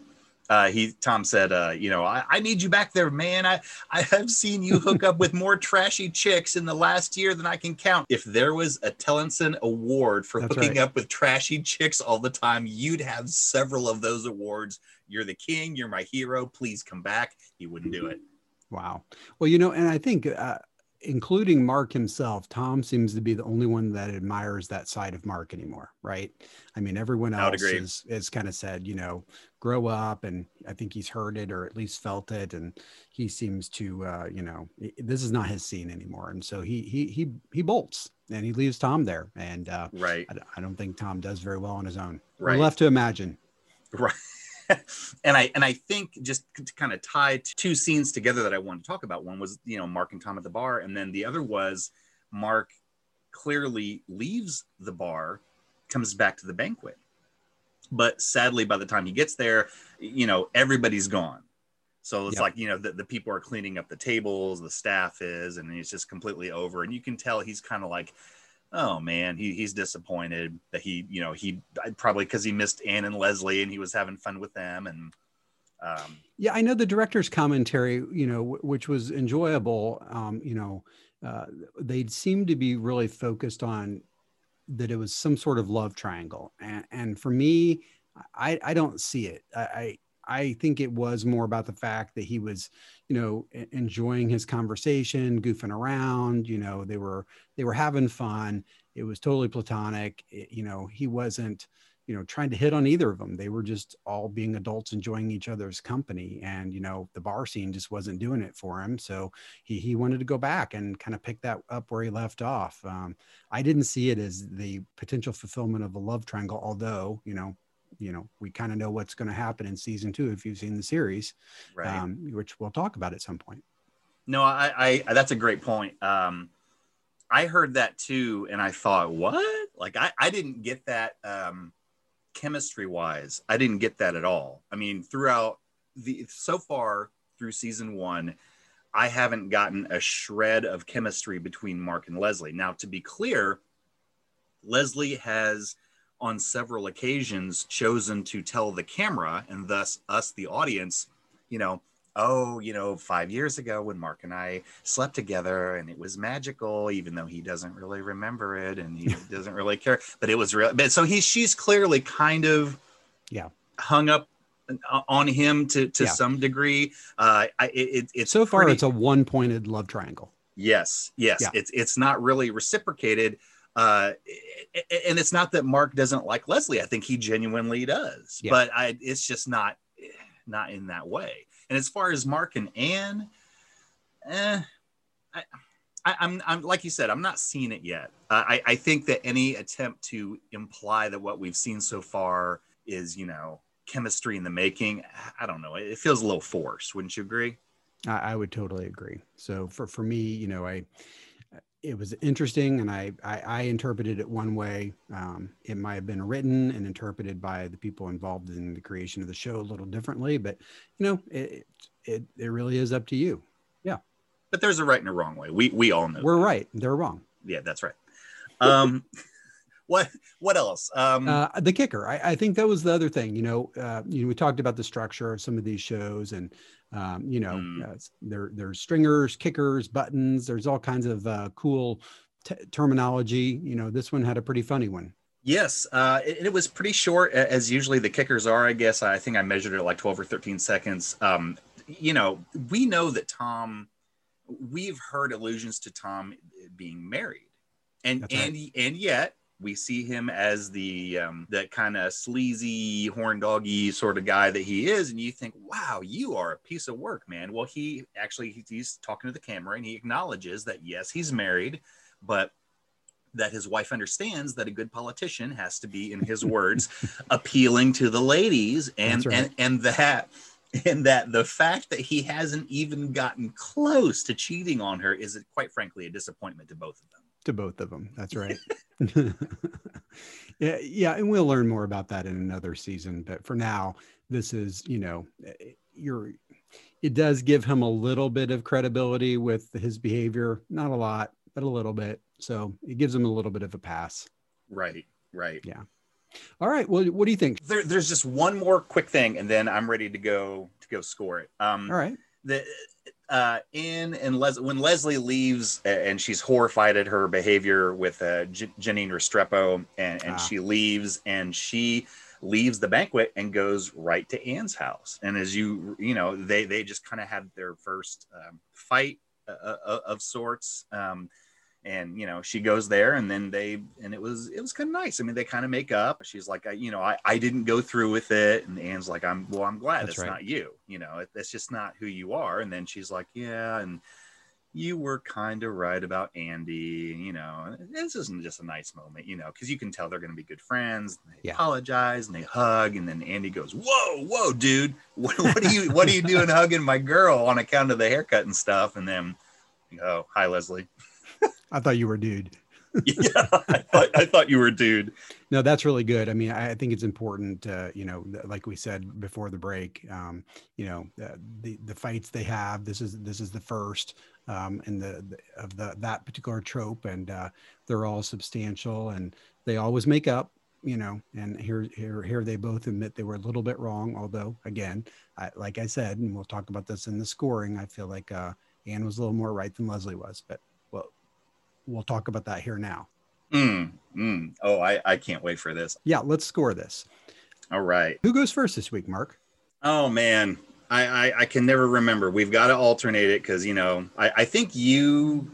uh, he Tom said, uh, you know, I, I, need you back there, man. I I have seen you hook up with more trashy chicks in the last year than I can count. If there was a Tellenson award for That's hooking right. up with trashy chicks all the time, you'd have several of those awards. You're the king. You're my hero. Please come back. He wouldn't do it. Wow. Well, you know, and I think uh, including Mark himself, Tom seems to be the only one that admires that side of Mark anymore, right? I mean, everyone else is, is kind of said, you know, grow up, and I think he's heard it or at least felt it, and he seems to, uh, you know, this is not his scene anymore, and so he he he he bolts and he leaves Tom there, and uh, right, I, I don't think Tom does very well on his own. Right, We're left to imagine. Right. and I and I think just to kind of tie two scenes together that I want to talk about. One was you know Mark and Tom at the bar, and then the other was Mark clearly leaves the bar, comes back to the banquet, but sadly by the time he gets there, you know everybody's gone. So it's like you know the, the people are cleaning up the tables, the staff is, and it's just completely over. And you can tell he's kind of like oh man, he, he's disappointed that he, you know, he probably because he missed Ann and Leslie and he was having fun with them. And um, yeah, I know the director's commentary, you know, w- which was enjoyable. Um, you know, uh, they seemed to be really focused on that it was some sort of love triangle. And, and for me, I, I don't see it. I, I think it was more about the fact that he was, you know, enjoying his conversation, goofing around. You know, they were they were having fun. It was totally platonic. It, you know, he wasn't, you know, trying to hit on either of them. They were just all being adults, enjoying each other's company. And you know, the bar scene just wasn't doing it for him. So he he wanted to go back and kind of pick that up where he left off. Um, I didn't see it as the potential fulfillment of a love triangle, although you know you know we kind of know what's going to happen in season two if you've seen the series right. um, which we'll talk about at some point. No I, I that's a great point. Um i heard that too and i thought what? Like i i didn't get that um chemistry wise i didn't get that at all. I mean throughout the so far through season one i haven't gotten a shred of chemistry between mark and leslie. Now to be clear leslie has on several occasions chosen to tell the camera and thus us, the audience, you know, oh, you know, five years ago when Mark and I slept together and it was magical, even though he doesn't really remember it and he doesn't really care. But it was real. But so he, she's clearly kind of, yeah, hung up on him to to yeah. some degree. Uh, I, it, it's so far pretty, it's a one pointed love triangle. Yes, yes, yeah. it's it's not really reciprocated. Uh, and it's not that Mark doesn't like Leslie. I think he genuinely does, yeah. but I, it's just not, not in that way. And as far as Mark and Anne, eh, I, am I'm like you said, I'm not seeing it yet. Uh, I, I think that any attempt to imply that what we've seen so far is, you know, chemistry in the making, I don't know. It feels a little forced. Wouldn't you agree? I, I would totally agree. So for for me, you know, I it was interesting and I, I, I interpreted it one way. Um, it might have been written and interpreted by the people involved in the creation of the show a little differently, but you know, it, it, it really is up to you. Yeah. But there's a right and a wrong way. We, we all know we're that. right. They're wrong. Yeah, that's right. Um, what, what else? Um, uh, the kicker. I, I think that was the other thing, you know, uh, you know, we talked about the structure of some of these shows and, um, you know, mm. uh, there there's stringers, kickers, buttons. There's all kinds of uh, cool t- terminology. You know, this one had a pretty funny one. Yes, uh, it, it, was pretty short, as usually the kickers are. I guess I think I measured it like 12 or 13 seconds. Um, you know, we know that Tom. We've heard allusions to Tom being married, and right. and and yet we see him as the um, that kind of sleazy horn doggy sort of guy that he is and you think wow you are a piece of work man well he actually he's talking to the camera and he acknowledges that yes he's married but that his wife understands that a good politician has to be, in his words, appealing to the ladies, and right. and and that and that the fact that he hasn't even gotten close to cheating on her is, quite frankly, a disappointment to both of them. To both of them. That's right. yeah, yeah, and we'll learn more about that in another season. But for now, this is you know, eh, you're. It does give him a little bit of credibility with his behavior, not a lot, but a little bit. So it gives him a little bit of a pass. Right, right. Yeah. All right. Well, what do you think? There, there's just one more quick thing, and then I'm ready to go to go score it. Um, All right. the uh in and Les- when Leslie leaves and she's horrified at her behavior with uh, J- Janine Restrepo and, and Ah. she leaves and she leaves the banquet and goes right to Anne's house and as you you know they they just kind of had their first um, fight uh, uh, of sorts um and you know she goes there and then they and it was it was kind of nice. I mean they kind of make up. She's like I, you know I, I didn't go through with it. And anne's like i'm well i'm glad That's it's right. not you you know it, that's just not who you are. And then she's like yeah and you were kind of right about andy you know this isn't just a nice moment you know because you can tell they're going to be good friends they Yeah. apologize and they hug and then andy goes whoa whoa dude what, what are you what are you doing hugging my girl on account of the haircut and stuff? And then oh hi leslie I thought you were dude. yeah, I thought, I thought you were a dude. No, that's really good. I mean, I I think it's important, uh, you know, like we said before the break, um, you know, uh, the the fights they have. This is this is the first um, in the, the of the that particular trope, and uh, they're all substantial, and they always make up. You know, and here here here they both admit they were a little bit wrong. Although, again, I, like I said, and we'll talk about this in the scoring. I feel like uh, Anne was a little more right than Leslie was, but well, talk about that here now. Mm, mm. Oh, I, I can't wait for this. Yeah, let's score this. All right. Who goes first this week, Mark? Oh man, I I, I can never remember. We've got to alternate it because you know I, I think you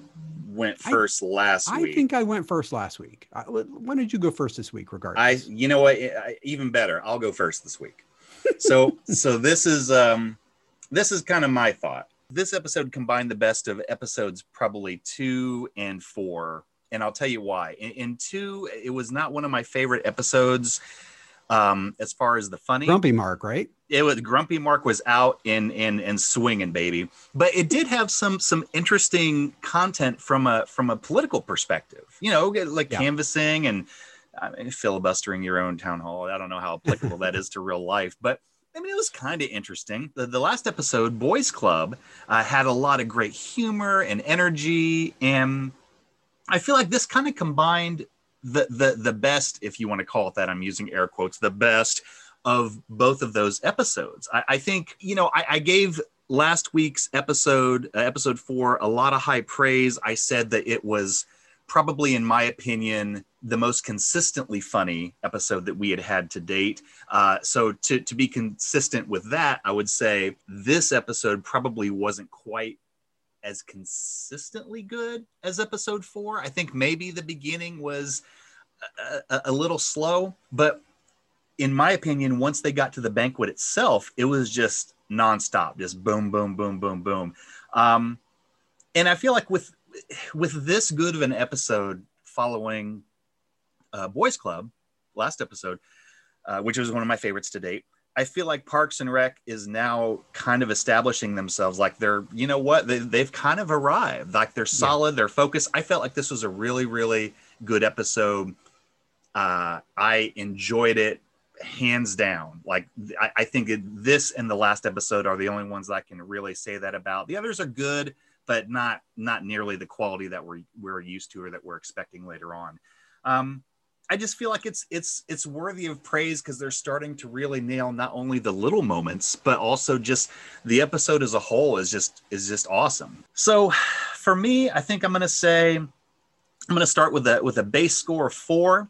went I- first last I week. I think I went first last week. I, when did you go first this week? I you know what I, even better. I'll go first this week. So so this is um this is kind of my thought. This episode combined the best of episodes probably two and four, and I'll tell you why. In, in two, it was not one of my favorite episodes um as far as the funny Grumpy Mark, right? it was grumpy mark was out in in and swinging baby but it did have some some interesting content from a from a political perspective you know like Yeah. canvassing and I mean, filibustering your own town hall i don't know how applicable that is to real life but I mean, it was kind of interesting. The, the last episode, Boys Club, uh, had a lot of great humor and energy, and I feel like this kind of combined the the the best, if you want to call it that. I'm using air quotes, the best of both of those episodes. I, I think you know I, I gave last week's episode, uh, episode four, a lot of high praise. I said that it was probably, in my opinion, the most consistently funny episode that we had had to date. Uh, so to to be consistent with that, I would say this episode probably wasn't quite as consistently good as episode four. I think maybe the beginning was a, a, a little slow, but in my opinion, once they got to the banquet itself, it was just nonstop, just boom, boom, boom, boom, boom. Um, and I feel like with with this good of an episode following uh, Boys Club, last episode, uh, which was one of my favorites to date. I feel like Parks and Rec is now kind of establishing themselves like they're, you know what, they, they've kind of arrived. Like they're solid, they're focused. I felt like this was a really, really good episode. Uh, I enjoyed it hands down. Like I, I think it, this and the last episode are the only ones that I can really say that about. The others are good, but not not nearly the quality that we're we're used to or that we're expecting later on. Um, I just feel like it's it's it's worthy of praise because they're starting to really nail not only the little moments but also just the episode as a whole is just is just awesome. So for me, I think I'm gonna say I'm gonna start with a with a base score of four.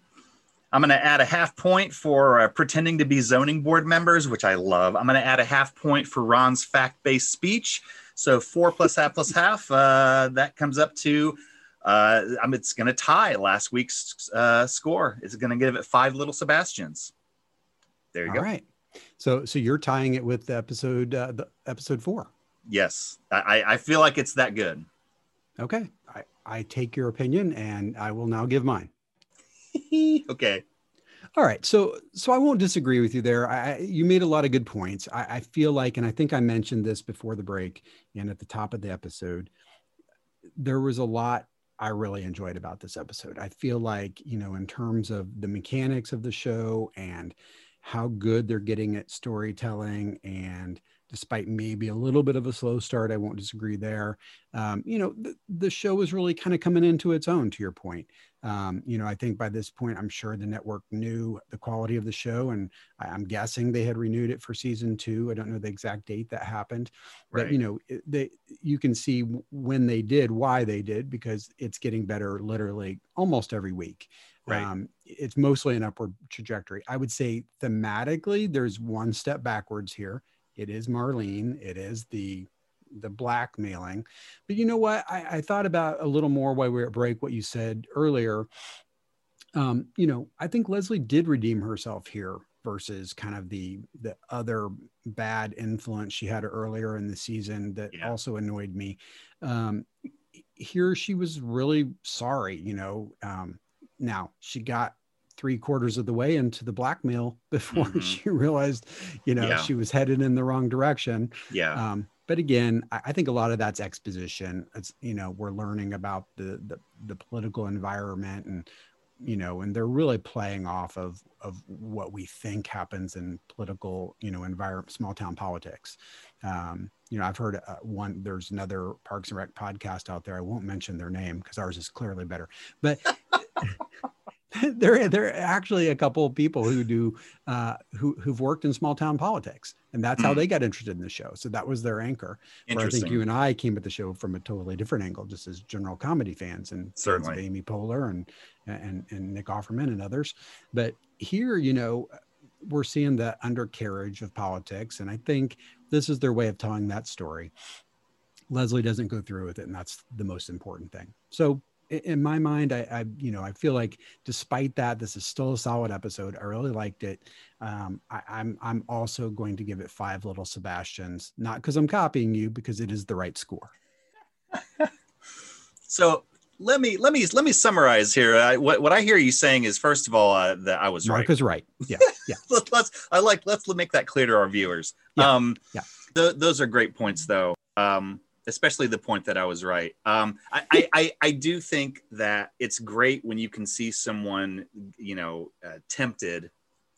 I'm going to add a half point for uh, pretending to be zoning board members, which I love. I'm going to add a half point for Ron's fact based speech. So four plus half plus half, uh, that comes up to, uh, I mean, it's going to tie last week's uh, score. It's going to give it five little Sebastians. There you All go. right. So so you're tying it with episode uh, the episode four. Yes. I, I- I feel like it's that good. Okay. I, I take your opinion and I will now give mine. okay. All right. So so I won't disagree with you there. I, you made a lot of good points. I, I feel like, and I think I mentioned this before the break and at the top of the episode, there was a lot I really enjoyed about this episode. I feel like, you know, in terms of the mechanics of the show and how good they're getting at storytelling and despite maybe a little bit of a slow start. I won't disagree there. Um, you know, the, the show is really kind of coming into its own, to your point. Um, you know, I think by this point, I'm sure the network knew the quality of the show, and I, am guessing they had renewed it for season two. I don't know the exact date that happened, right. but you know, they you can see when they did, why they did, because it's getting better literally almost every week. Right. Um, it's mostly an upward trajectory. I would say thematically, there's one step backwards here it is Marlene. It is the the blackmailing. But you know what? I, I thought about a little more while we were at break what you said earlier. Um, you know, I think Leslie did redeem herself here versus kind of the the other bad influence she had earlier in the season that yeah. also annoyed me. Um, here she was really sorry, you know. Um, now she got three quarters of the way into the blackmail before mm-hmm. she realized, you know, yeah. she was headed in the wrong direction. Yeah. Um, but again, I, I, think a lot of that's exposition. It's you know we're learning about the, the the political environment and you know and they're really playing off of of what we think happens in political you know environment small town politics um, you know i've heard uh, one there's another parks and rec podcast out there i won't mention their name because ours is clearly better but there, there are actually a couple of people who do uh, who who've worked in small town politics, and that's how they got interested in the show. So that was their anchor. Where I think you and I came at the show from a totally different angle, just as general comedy fans and certainly fans Amy Poehler and and and Nick Offerman and others. But here, you know, we're seeing the undercarriage of politics, and I think this is their way of telling that story. Leslie doesn't go through with it, and that's the most important thing. So in my mind, I, I, you know, I feel like despite that, this is still a solid episode. I really liked it. Um, I, I'm, I'm also going to give it five little Sebastians, not because I'm copying you, because it is the right score. so let me let me let me summarize here. I, what what I hear you saying is, first of all, uh, that I was right. Mark right. is right. Yeah, yeah. let's, let's I like let's make that clear to our viewers. Yeah. Um, yeah. Th- those are great points, though. Um, especially the point that I was right. Um, I, I, I, do think that it's great when you can see someone, you know, uh, tempted,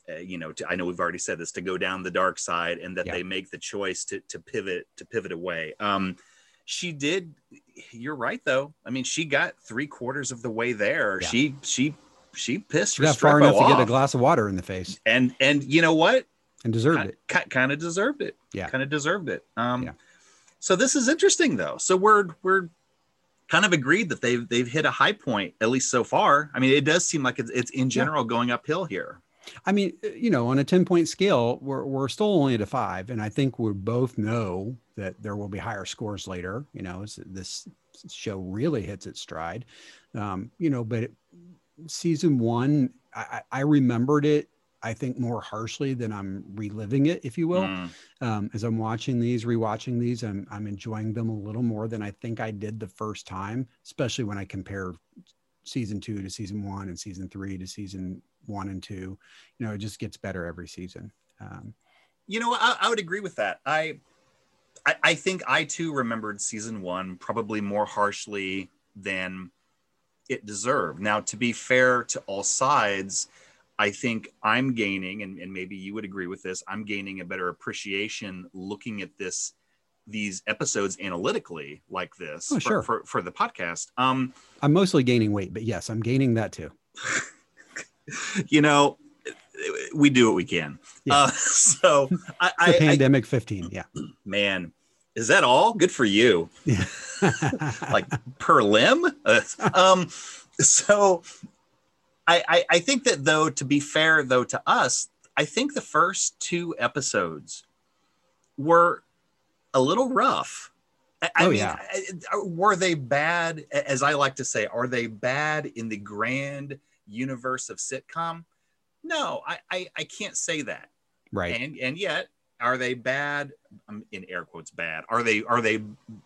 uh, you know, to, I know we've already said this, to go down the dark side and that yeah. they make the choice to, to pivot, to pivot away. Um, she did. You're right, though. I mean, she got three quarters of the way there. Yeah. She, she, she pissed. She got far enough off. to get a glass of water in the face. And, and you know what? And deserved kind, it. Kind of deserved it. Yeah. Kind of deserved it. Um, yeah so this is interesting though. So we're we're kind of agreed that they've they've hit a high point at least so far. I mean, it does seem like it's, it's in general yeah. going uphill here. I mean, you know, on a 10 point scale, we're, we're still only at a five. And I think we both know that there will be higher scores later, you know, this show really hits its stride. Um, you know, but it, season one, I, I remembered it I think more harshly than I'm reliving it, if you will. Mm. Um, as I'm watching these, rewatching these, I'm I'm enjoying them a little more than I think I did the first time, especially when I compare season two to season one and season three to season one and two. You know, it just gets better every season. Um, you know, I, I would agree with that. I, I I think I too remembered season one probably more harshly than it deserved. Now, to be fair to all sides I think I'm gaining, and, and maybe you would agree with this, I'm gaining a better appreciation looking at this these episodes analytically like this oh, for, sure. for, for the podcast. Um, I'm mostly gaining weight, but yes, I'm gaining that too. you know, we do what we can. Yeah. Uh, so I, I, pandemic I, 15. Yeah, man, is that all good for you? Yeah. like per limb. Uh, um, so I, I, I think that though, to be fair though to us, I think the first two episodes were a little rough. I, oh, mean, yeah. were they bad? As I like to say, are they bad in the grand universe of sitcom? No, I, I, I can't say that. Right. And and yet, are they bad? I'm in air quotes bad. Are they are they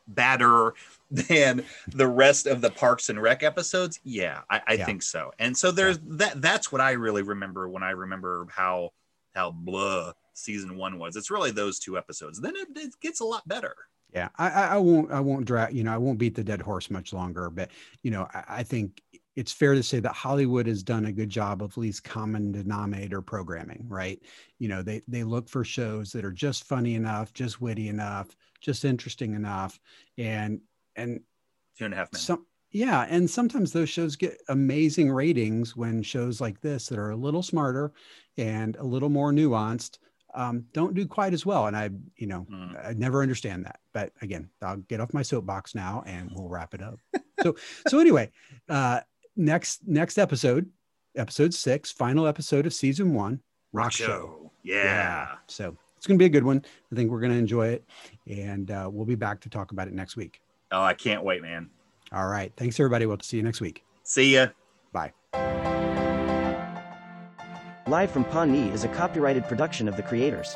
badder than the rest of the Parks and Rec episodes? Yeah, I, I Yeah. think so. And so there's that. That's what I really remember when I remember how how blah season one was. It's really those two episodes. Then it, it gets a lot better. Yeah, I, I I won't I won't drag you know I won't beat the dead horse much longer, but you know I, I think it's fair to say that Hollywood has done a good job of least common denominator programming, right? You know they they look for shows that are just funny enough, just witty enough, just interesting enough, and and Two and a half men. some yeah and sometimes those shows get amazing ratings when shows like this that are a little smarter and a little more nuanced um, don't do quite as well and i you know Mm. i never understand that but again i'll get off my soapbox now and we'll wrap it up so so anyway uh next next episode episode six final episode of season one rock, show. Yeah. so it's going to be a good one i think we're going to enjoy it and uh, we'll be back to talk about it next week Oh, I can't wait, man. all right thanks everybody we'll see you next week See ya. bye Live from Pawnee is a copyrighted production of the creators.